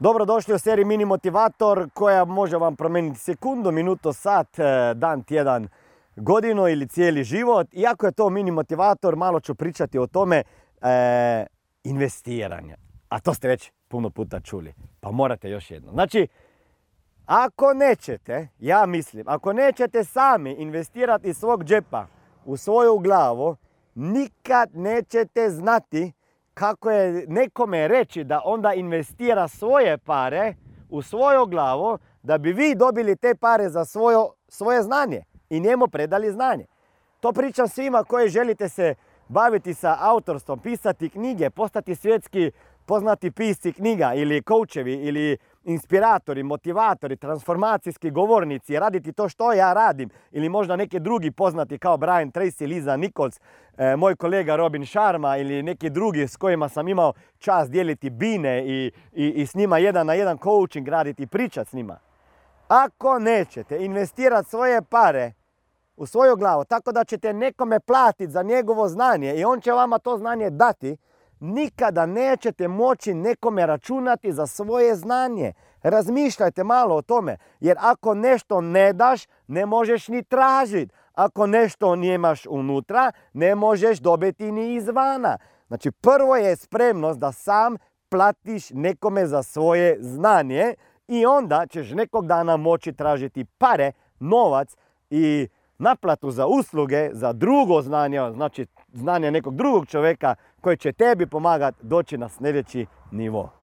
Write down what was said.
Dobrodošli u seriji Mini Motivator koja može vam promijeniti sekundu, minuto, sat, e, dan, tjedan, godinu ili cijeli život. Iako je to Mini Motivator, malo ću pričati o tome e, investiranja. A to ste već puno puta čuli. Pa morate još jedno. Znači, ako nećete, ja mislim, ako nećete sami investirati iz svog džepa u svoju glavu, nikad nećete znati kako je nekome reći da onda investira svoje pare u svoju glavu da bi vi dobili te pare za svoje znanje i njemu predali znanje. To pričam svima koji želite se baviti sa autorstvom, pisati knjige, postati svjetski poznati pisci knjiga ili koučevi ili inspiratori, motivatori, transformacijski govornici, raditi to što ja radim ili možda neki drugi poznati kao Brian Tracy, Liza Nichols, e, moj kolega Robin Sharma ili neki drugi s kojima sam imao čas dijeliti bine i, i, s njima jedan na jedan coaching raditi i pričati s njima. Ako nećete investirati svoje pare u svoju glavu tako da ćete nekome platiti za njegovo znanje i on će vama to znanje dati, nikada nećete moći nekome računati za svoje znanje. Razmišljajte malo o tome, jer ako nešto ne daš, ne možeš ni tražiti. Ako nešto nemaš unutra, ne možeš dobiti ni izvana. Znači, prvo je spremnost da sam platiš nekome za svoje znanje i onda ćeš nekog dana moći tražiti pare, novac i naplatu za usluge, za drugo znanje, znači znanje nekog drugog čovjeka koji će tebi pomagati doći na sljedeći nivo.